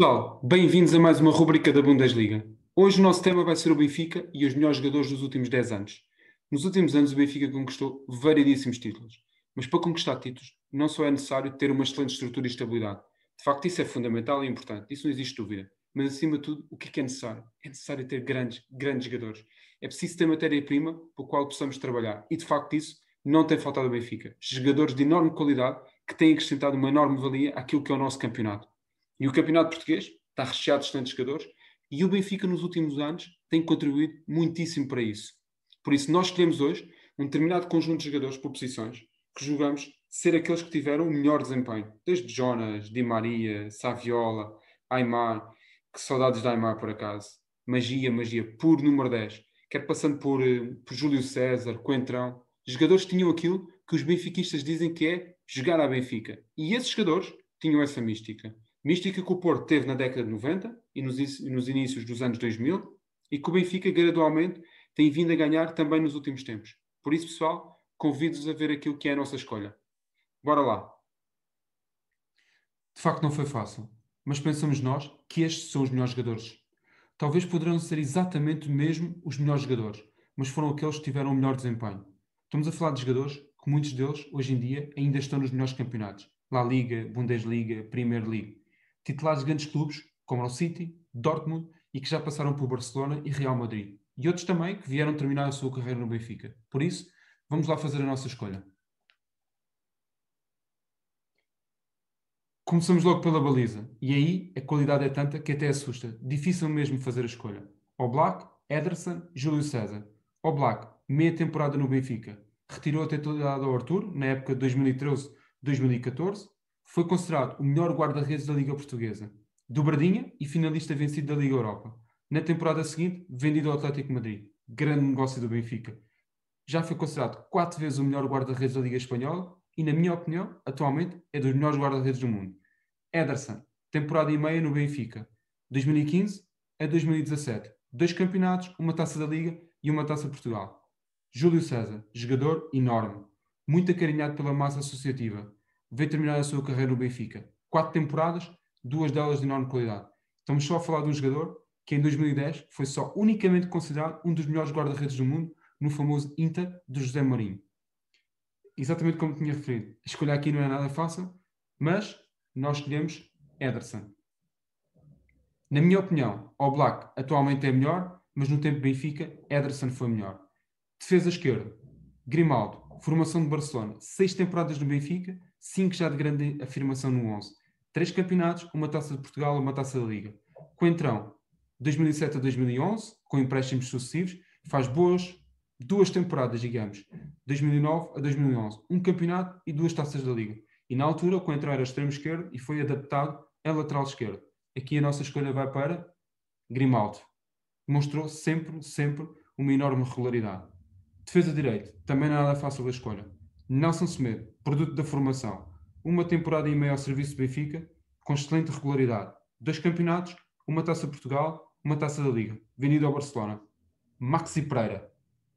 pessoal, bem-vindos a mais uma rubrica da Bundesliga. Hoje o nosso tema vai ser o Benfica e os melhores jogadores dos últimos 10 anos. Nos últimos anos o Benfica conquistou variedíssimos títulos, mas para conquistar títulos não só é necessário ter uma excelente estrutura e estabilidade. De facto, isso é fundamental e importante, isso não existe dúvida. Mas acima de tudo, o que é, que é necessário? É necessário ter grandes, grandes jogadores. É preciso ter matéria-prima por qual possamos trabalhar. E de facto isso não tem faltado ao Benfica. Jogadores de enorme qualidade que têm acrescentado uma enorme valia àquilo que é o nosso campeonato. E o campeonato português está recheado de excelentes jogadores e o Benfica nos últimos anos tem contribuído muitíssimo para isso. Por isso, nós escolhemos hoje um determinado conjunto de jogadores por posições que julgamos ser aqueles que tiveram o melhor desempenho. Desde Jonas, Di Maria, Saviola, Aymar, que saudades de Aymar por acaso. Magia, magia, puro número 10. Quer passando por, eh, por Júlio César, Coentrão. Jogadores que tinham aquilo que os benfiquistas dizem que é jogar à Benfica. E esses jogadores tinham essa mística. Mística que o Porto teve na década de 90 e nos, nos inícios dos anos 2000 e que o Benfica gradualmente tem vindo a ganhar também nos últimos tempos. Por isso, pessoal, convido-vos a ver aquilo que é a nossa escolha. Bora lá! De facto, não foi fácil, mas pensamos nós que estes são os melhores jogadores. Talvez poderão ser exatamente mesmo os melhores jogadores, mas foram aqueles que tiveram o melhor desempenho. Estamos a falar de jogadores que muitos deles, hoje em dia, ainda estão nos melhores campeonatos. La Liga, Bundesliga, Premier League titulares de grandes clubes como o City, Dortmund e que já passaram por Barcelona e Real Madrid. E outros também que vieram terminar a sua carreira no Benfica. Por isso, vamos lá fazer a nossa escolha. Começamos logo pela baliza. E aí a qualidade é tanta que até assusta. Difícil mesmo fazer a escolha. Black, Ederson, Júlio César. Black, meia temporada no Benfica. Retirou a titularidade ao Arthur na época de 2013-2014 foi considerado o melhor guarda-redes da Liga Portuguesa, dobradinha e finalista vencido da Liga Europa. Na temporada seguinte, vendido ao Atlético Madrid. Grande negócio do Benfica. Já foi considerado quatro vezes o melhor guarda-redes da Liga Espanhola e, na minha opinião, atualmente é dos melhores guarda-redes do mundo. Ederson, temporada e meia no Benfica. 2015 a 2017. Dois campeonatos, uma taça da Liga e uma taça Portugal. Júlio César, jogador enorme, muito acarinhado pela massa associativa veio terminar a sua carreira no Benfica. Quatro temporadas, duas delas de enorme qualidade. Estamos só a falar de um jogador que em 2010 foi só unicamente considerado um dos melhores guarda-redes do mundo no famoso Inter de José Mourinho. Exatamente como tinha referido. A escolha aqui não é nada fácil, mas nós escolhemos Ederson. Na minha opinião, o Black atualmente é melhor, mas no tempo Benfica, Ederson foi melhor. Defesa esquerda, Grimaldo, formação de Barcelona, seis temporadas no Benfica, 5 já de grande afirmação no 11. Três campeonatos, uma taça de Portugal uma taça da Liga. Coentrão, 2007 a 2011, com empréstimos sucessivos, faz boas duas temporadas, digamos, 2009 a 2011, um campeonato e duas taças da Liga. E na altura o Coentrão era extremo esquerdo e foi adaptado a lateral esquerdo. Aqui a nossa escolha vai para Grimaldo. Mostrou sempre, sempre uma enorme regularidade. Defesa direito, também nada fácil da escolha. Nelson Semedo, produto da formação. Uma temporada e meia ao serviço de Benfica, com excelente regularidade. Dois campeonatos, uma taça de Portugal, uma taça da Liga. Vendido ao Barcelona. Maxi Pereira,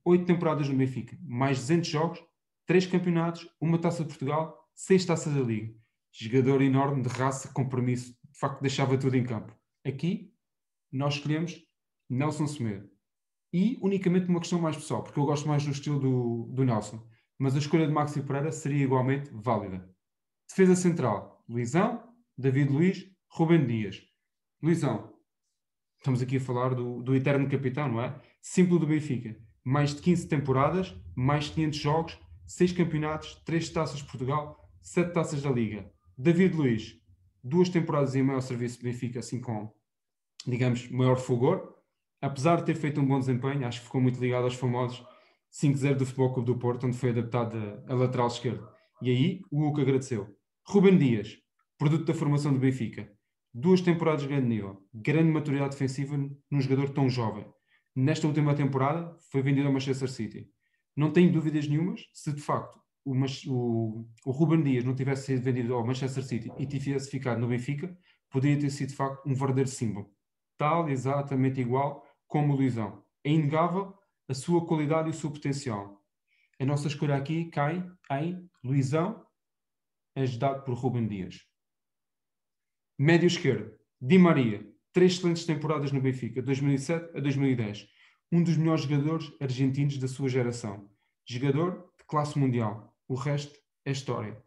oito temporadas no Benfica, mais 200 jogos, três campeonatos, uma taça de Portugal, seis taças da Liga. Jogador enorme de raça, compromisso, de facto deixava tudo em campo. Aqui, nós escolhemos Nelson Semedo. E unicamente uma questão mais pessoal, porque eu gosto mais do estilo do, do Nelson mas a escolha de Maxi Pereira seria igualmente válida. Defesa central: Luizão, David Luiz, Rubem Dias. Luizão, estamos aqui a falar do, do eterno capitão, não é? Simples do Benfica. Mais de 15 temporadas, mais de 500 jogos, 6 campeonatos, 3 taças de Portugal, 7 taças da Liga. David Luiz, duas temporadas em maior serviço de Benfica, assim com, digamos, maior fulgor. Apesar de ter feito um bom desempenho, acho que ficou muito ligado aos famosos 5-0 do Futebol Clube do Porto, onde foi adaptado a, lateral esquerdo. E aí o Hugo agradeceu. Ruben Dias, produto da formação do Benfica. Duas temporadas de grande nível, grande maturidade defensiva num jogador tão jovem. Nesta última temporada foi vendido ao Manchester City. Não tenho dúvidas nenhumas se de facto o, o, o Ruben Dias não tivesse sido vendido ao Manchester City e tivesse ficado no Benfica, poderia ter sido de facto um verdadeiro símbolo. Tal, exatamente igual como o Luizão. É inegável a sua qualidade e o seu potencial. A nossa escolha aqui cai em Luizão, ajudado por Ruben Dias. Médio esquerdo, Di Maria, três excelentes temporadas no Benfica, 2007 a 2010. Um dos melhores jogadores argentinos da sua geração. Jogador de classe mundial. O resto é história.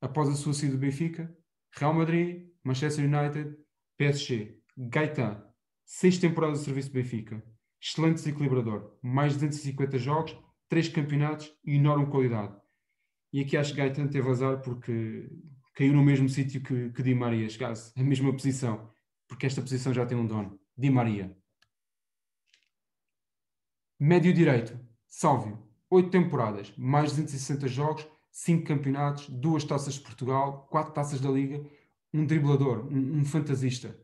Após a sua saída do Benfica, Real Madrid, Manchester United, PSG. Gaetan, seis temporadas de serviço do Benfica. Excelente desequilibrador. Mais de 250 jogos, três campeonatos e enorme qualidade. E aqui acho que Gaetan teve azar porque caiu no mesmo sítio que, que Di Maria chegasse, a mesma posição, porque esta posição já tem um dono. Di Maria. Médio direito, Sálvio. Oito temporadas, mais de 260 jogos, cinco campeonatos, duas taças de Portugal, quatro taças da Liga, um driblador, um, um fantasista.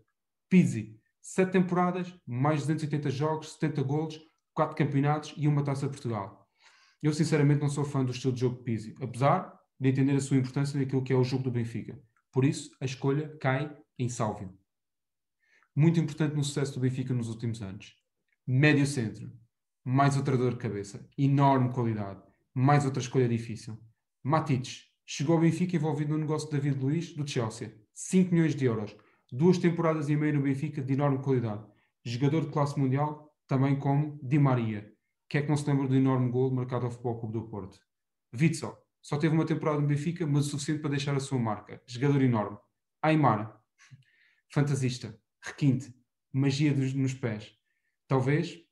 Pizzi, sete temporadas, mais de 280 jogos, 70 golos, quatro campeonatos e uma taça de Portugal. Eu, sinceramente, não sou fã do estilo de jogo de Pizzi, apesar de entender a sua importância naquilo que é o jogo do Benfica. Por isso, a escolha cai em Sálvio. Muito importante no sucesso do Benfica nos últimos anos. Médio centro. Mais outra dor de cabeça. Enorme qualidade. Mais outra escolha difícil. Matites. Chegou ao Benfica envolvido no negócio de David Luiz, do Chelsea. 5 milhões de euros. Duas temporadas e meia no Benfica de enorme qualidade. Jogador de classe mundial, também como Di Maria. Que é que não se lembra do enorme gol marcado ao Futebol Clube do Porto. Witzel só teve uma temporada no Benfica, mas o suficiente para deixar a sua marca. Jogador enorme. Aymar, fantasista, requinte, magia dos, nos pés. Talvez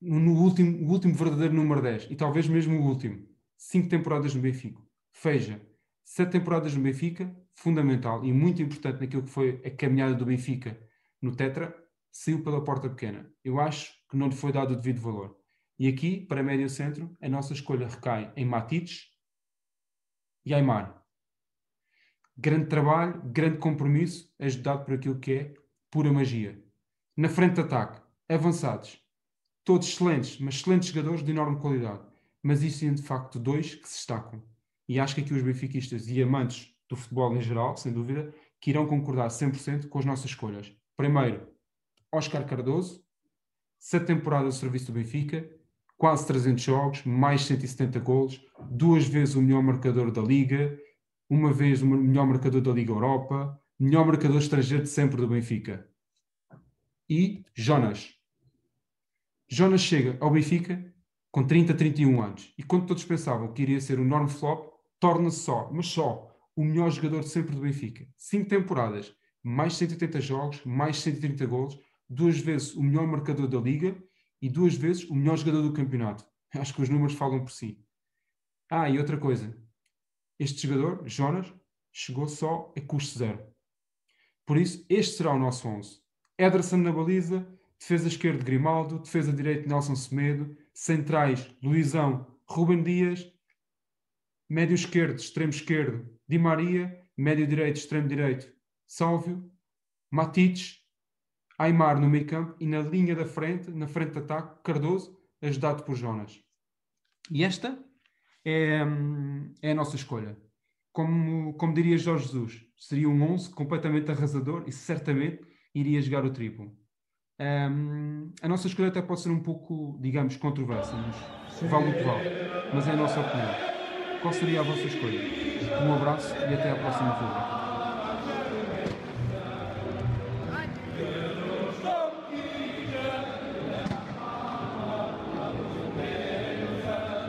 no último, o último verdadeiro número 10 e talvez mesmo o último. Cinco temporadas no Benfica. Feja, sete temporadas no Benfica, fundamental e muito importante naquilo que foi a caminhada do Benfica no Tetra, saiu pela porta pequena. Eu acho que não lhe foi dado o devido valor. E aqui, para médio centro, a nossa escolha recai em Matites e Aymar. Grande trabalho, grande compromisso, ajudado por aquilo que é pura magia. Na frente de ataque, avançados. Todos excelentes, mas excelentes jogadores de enorme qualidade. Mas existem de facto dois que se destacam. E acho que aqui os benfiquistas e amantes do futebol em geral, sem dúvida, que irão concordar 100% com as nossas escolhas. Primeiro, Oscar Cardoso, sete temporadas de serviço do Benfica, quase 300 jogos, mais 170 golos, duas vezes o melhor marcador da Liga, uma vez o melhor marcador da Liga Europa, melhor marcador estrangeiro de sempre do Benfica. E Jonas. Jonas chega ao Benfica com 30, 31 anos. E quando todos pensavam que iria ser um enorme flop, torna-se só, mas só, o melhor jogador sempre do Benfica. Cinco temporadas, mais 180 jogos, mais 130 golos, duas vezes o melhor marcador da Liga e duas vezes o melhor jogador do campeonato. Acho que os números falam por si. Ah, e outra coisa. Este jogador, Jonas, chegou só a custo zero. Por isso, este será o nosso 11. Ederson na baliza, defesa esquerda Grimaldo, defesa direita Nelson Semedo, centrais Luizão, Ruben Dias, médio esquerdo, extremo esquerdo Di Maria, médio direito, extremo direito Sálvio, Matites, Aymar no meio campo e na linha da frente, na frente de ataque, Cardoso, ajudado por Jonas. E esta é, é a nossa escolha. Como, como diria Jorge Jesus, seria um 11 completamente arrasador e certamente iria jogar o triplo. Um, a nossa escolha até pode ser um pouco, digamos, controversa, mas vale o que vale. Mas é a nossa opinião. Qual seria a vossa escolha? Um abraço e até à próxima vez.